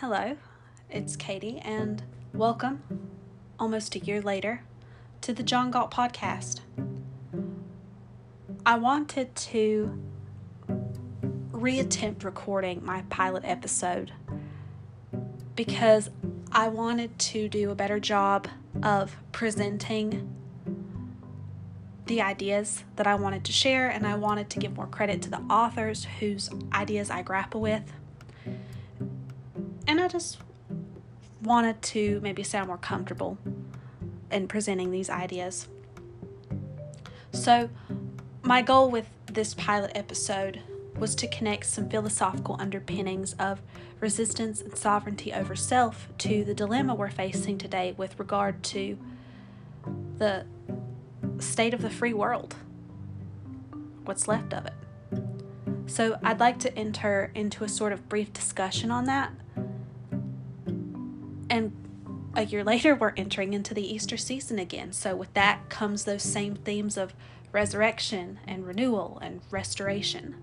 Hello, it's Katie, and welcome, almost a year later, to the John Galt podcast. I wanted to reattempt recording my pilot episode because I wanted to do a better job of presenting the ideas that I wanted to share, and I wanted to give more credit to the authors whose ideas I grapple with and I just wanted to maybe sound more comfortable in presenting these ideas. So, my goal with this pilot episode was to connect some philosophical underpinnings of resistance and sovereignty over self to the dilemma we're facing today with regard to the state of the free world, what's left of it. So, I'd like to enter into a sort of brief discussion on that and a year later, we're entering into the Easter season again. So, with that comes those same themes of resurrection and renewal and restoration.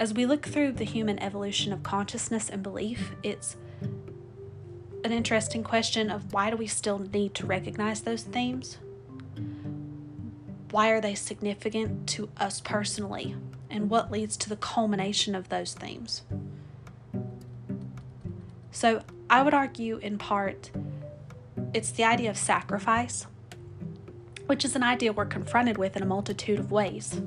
As we look through the human evolution of consciousness and belief, it's an interesting question of why do we still need to recognize those themes? Why are they significant to us personally? And what leads to the culmination of those themes? So, I would argue, in part, it's the idea of sacrifice, which is an idea we're confronted with in a multitude of ways.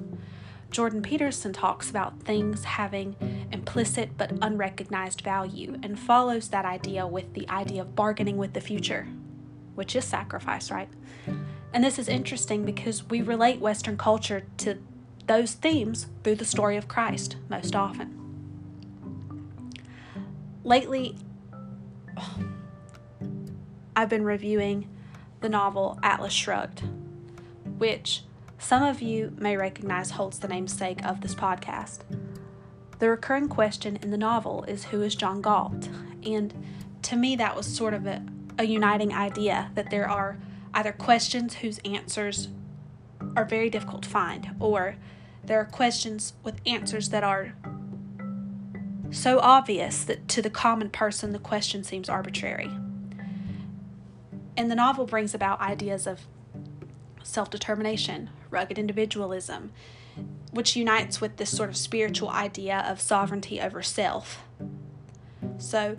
Jordan Peterson talks about things having implicit but unrecognized value and follows that idea with the idea of bargaining with the future, which is sacrifice, right? And this is interesting because we relate Western culture to those themes through the story of Christ most often. Lately, I've been reviewing the novel Atlas Shrugged, which some of you may recognize holds the namesake of this podcast. The recurring question in the novel is who is John Galt? And to me, that was sort of a, a uniting idea that there are either questions whose answers are very difficult to find, or there are questions with answers that are so obvious that to the common person the question seems arbitrary. And the novel brings about ideas of self determination, rugged individualism, which unites with this sort of spiritual idea of sovereignty over self. So,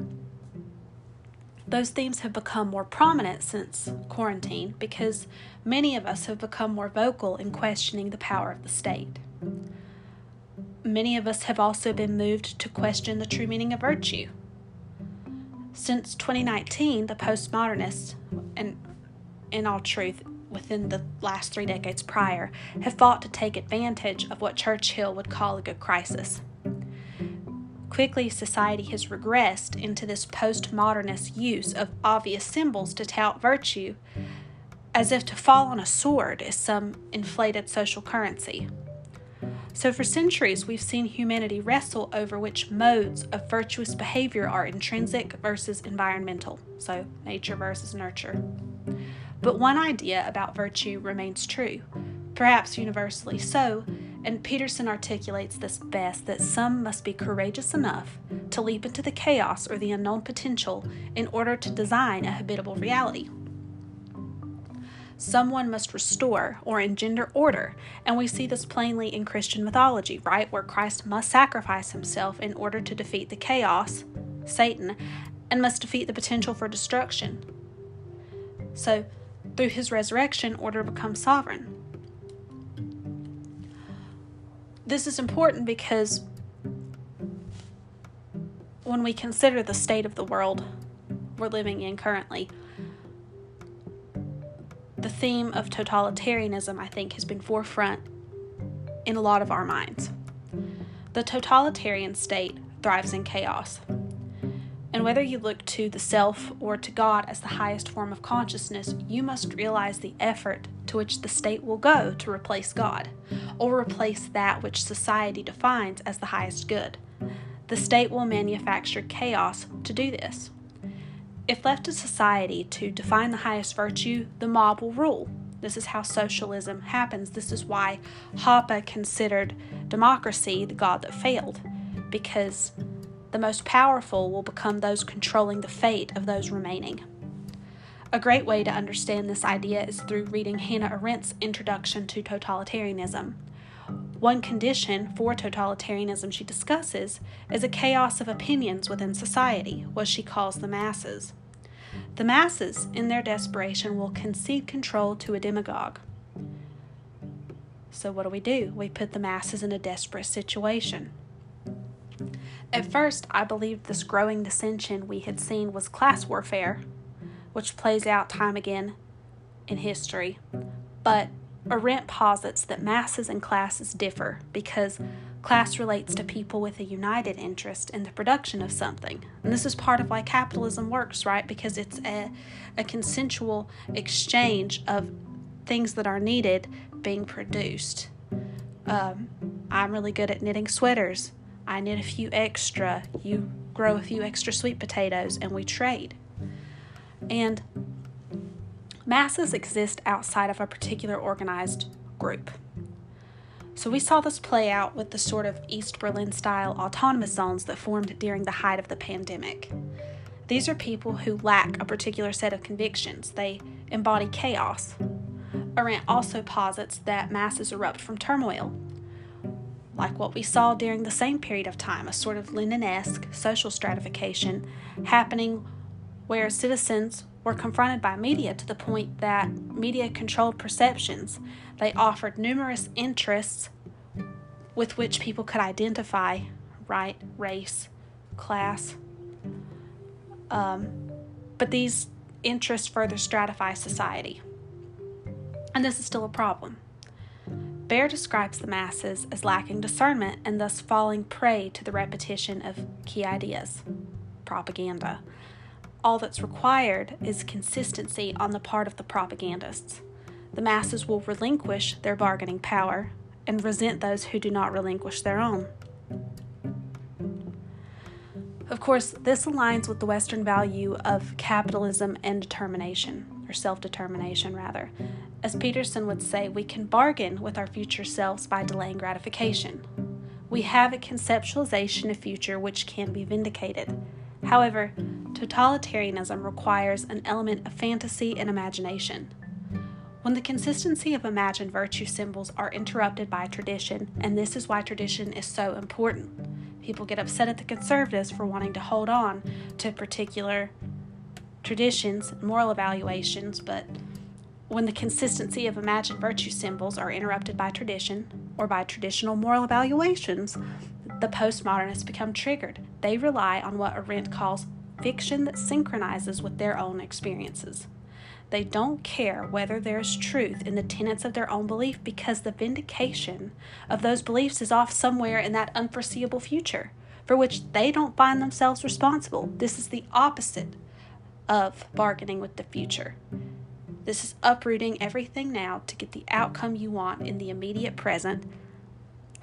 those themes have become more prominent since quarantine because many of us have become more vocal in questioning the power of the state many of us have also been moved to question the true meaning of virtue. Since 2019, the postmodernists, and in all truth, within the last three decades prior, have fought to take advantage of what Churchill would call a good crisis. Quickly, society has regressed into this postmodernist use of obvious symbols to tout virtue, as if to fall on a sword is some inflated social currency. So, for centuries, we've seen humanity wrestle over which modes of virtuous behavior are intrinsic versus environmental, so nature versus nurture. But one idea about virtue remains true, perhaps universally so, and Peterson articulates this best that some must be courageous enough to leap into the chaos or the unknown potential in order to design a habitable reality someone must restore or engender order. And we see this plainly in Christian mythology, right? Where Christ must sacrifice himself in order to defeat the chaos, Satan, and must defeat the potential for destruction. So, through his resurrection, order becomes sovereign. This is important because when we consider the state of the world we're living in currently, the theme of totalitarianism, I think, has been forefront in a lot of our minds. The totalitarian state thrives in chaos. And whether you look to the self or to God as the highest form of consciousness, you must realize the effort to which the state will go to replace God, or replace that which society defines as the highest good. The state will manufacture chaos to do this. If left to society to define the highest virtue, the mob will rule. This is how socialism happens. This is why Hoppe considered democracy the god that failed, because the most powerful will become those controlling the fate of those remaining. A great way to understand this idea is through reading Hannah Arendt's Introduction to Totalitarianism. One condition for totalitarianism she discusses is a chaos of opinions within society, what she calls the masses. The masses, in their desperation, will concede control to a demagogue. So, what do we do? We put the masses in a desperate situation. At first, I believed this growing dissension we had seen was class warfare, which plays out time again in history. But Arendt posits that masses and classes differ because class relates to people with a united interest in the production of something. And this is part of why capitalism works, right? Because it's a, a consensual exchange of things that are needed being produced. Um, I'm really good at knitting sweaters. I knit a few extra. You grow a few extra sweet potatoes, and we trade. And masses exist outside of a particular organized group. So we saw this play out with the sort of East Berlin style autonomous zones that formed during the height of the pandemic. These are people who lack a particular set of convictions, they embody chaos. Arendt also posits that masses erupt from turmoil, like what we saw during the same period of time, a sort of Lenin esque social stratification happening where citizens were confronted by media to the point that media controlled perceptions. They offered numerous interests with which people could identify right, race, class. Um, but these interests further stratify society. And this is still a problem. Baer describes the masses as lacking discernment and thus falling prey to the repetition of key ideas, propaganda all that's required is consistency on the part of the propagandists. The masses will relinquish their bargaining power and resent those who do not relinquish their own. Of course, this aligns with the Western value of capitalism and determination, or self determination, rather. As Peterson would say, we can bargain with our future selves by delaying gratification. We have a conceptualization of future which can be vindicated. However, totalitarianism requires an element of fantasy and imagination. When the consistency of imagined virtue symbols are interrupted by tradition, and this is why tradition is so important. People get upset at the conservatives for wanting to hold on to particular traditions, moral evaluations, but when the consistency of imagined virtue symbols are interrupted by tradition or by traditional moral evaluations, the postmodernists become triggered. They rely on what Arendt calls fiction that synchronizes with their own experiences. They don't care whether there is truth in the tenets of their own belief because the vindication of those beliefs is off somewhere in that unforeseeable future for which they don't find themselves responsible. This is the opposite of bargaining with the future. This is uprooting everything now to get the outcome you want in the immediate present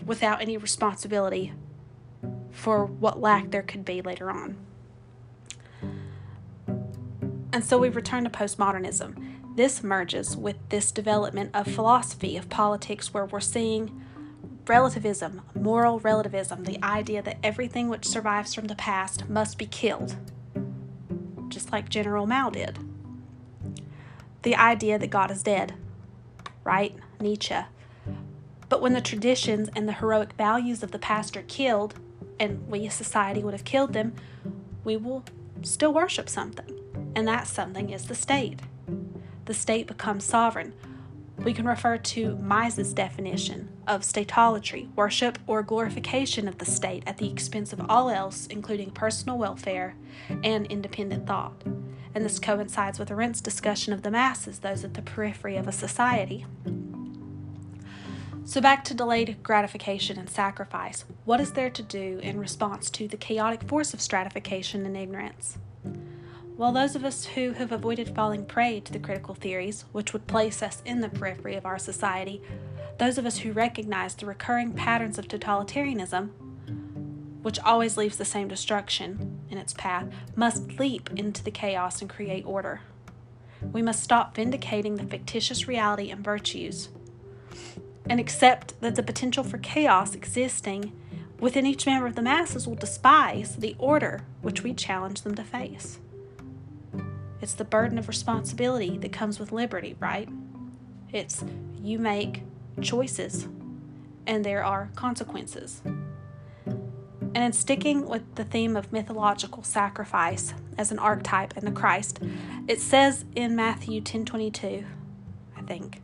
without any responsibility for what lack there could be later on. And so we return to postmodernism. This merges with this development of philosophy of politics where we're seeing relativism, moral relativism, the idea that everything which survives from the past must be killed, just like General Mao did. The idea that God is dead, right? Nietzsche. But when the traditions and the heroic values of the past are killed, and we as society would have killed them, we will still worship something and that something is the state. The state becomes sovereign. We can refer to Mises' definition of statolatry, worship or glorification of the state at the expense of all else, including personal welfare and independent thought. And this coincides with Arendt's discussion of the masses, those at the periphery of a society. So, back to delayed gratification and sacrifice. What is there to do in response to the chaotic force of stratification and ignorance? While those of us who have avoided falling prey to the critical theories, which would place us in the periphery of our society, those of us who recognize the recurring patterns of totalitarianism, which always leaves the same destruction in its path, must leap into the chaos and create order. We must stop vindicating the fictitious reality and virtues and accept that the potential for chaos existing within each member of the masses will despise the order which we challenge them to face. It's the burden of responsibility that comes with liberty, right? It's you make choices and there are consequences. And in sticking with the theme of mythological sacrifice as an archetype in the Christ, it says in Matthew 10:22, I think,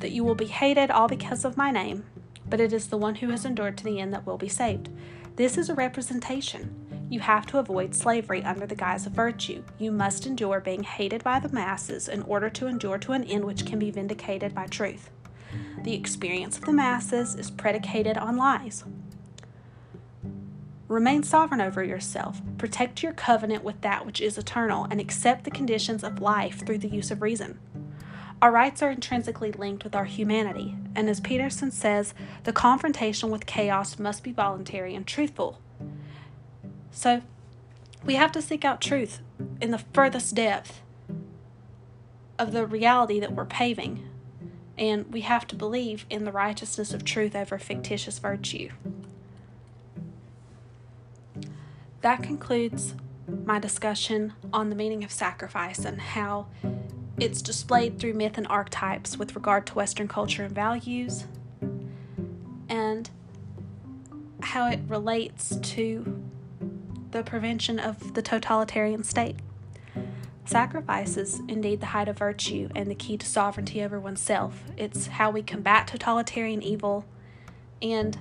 that you will be hated all because of my name, but it is the one who has endured to the end that will be saved. This is a representation. You have to avoid slavery under the guise of virtue. You must endure being hated by the masses in order to endure to an end which can be vindicated by truth. The experience of the masses is predicated on lies. Remain sovereign over yourself. Protect your covenant with that which is eternal and accept the conditions of life through the use of reason. Our rights are intrinsically linked with our humanity, and as Peterson says, the confrontation with chaos must be voluntary and truthful. So, we have to seek out truth in the furthest depth of the reality that we're paving, and we have to believe in the righteousness of truth over fictitious virtue. That concludes my discussion on the meaning of sacrifice and how it's displayed through myth and archetypes with regard to Western culture and values, and how it relates to the prevention of the totalitarian state. Sacrifice is indeed the height of virtue and the key to sovereignty over oneself. It's how we combat totalitarian evil and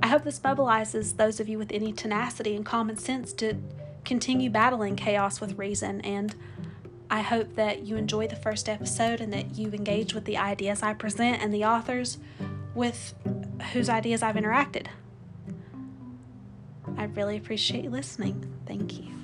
I hope this mobilizes those of you with any tenacity and common sense to continue battling chaos with reason. And I hope that you enjoy the first episode and that you engage with the ideas I present and the authors with whose ideas I've interacted. Really appreciate you listening. Thank you.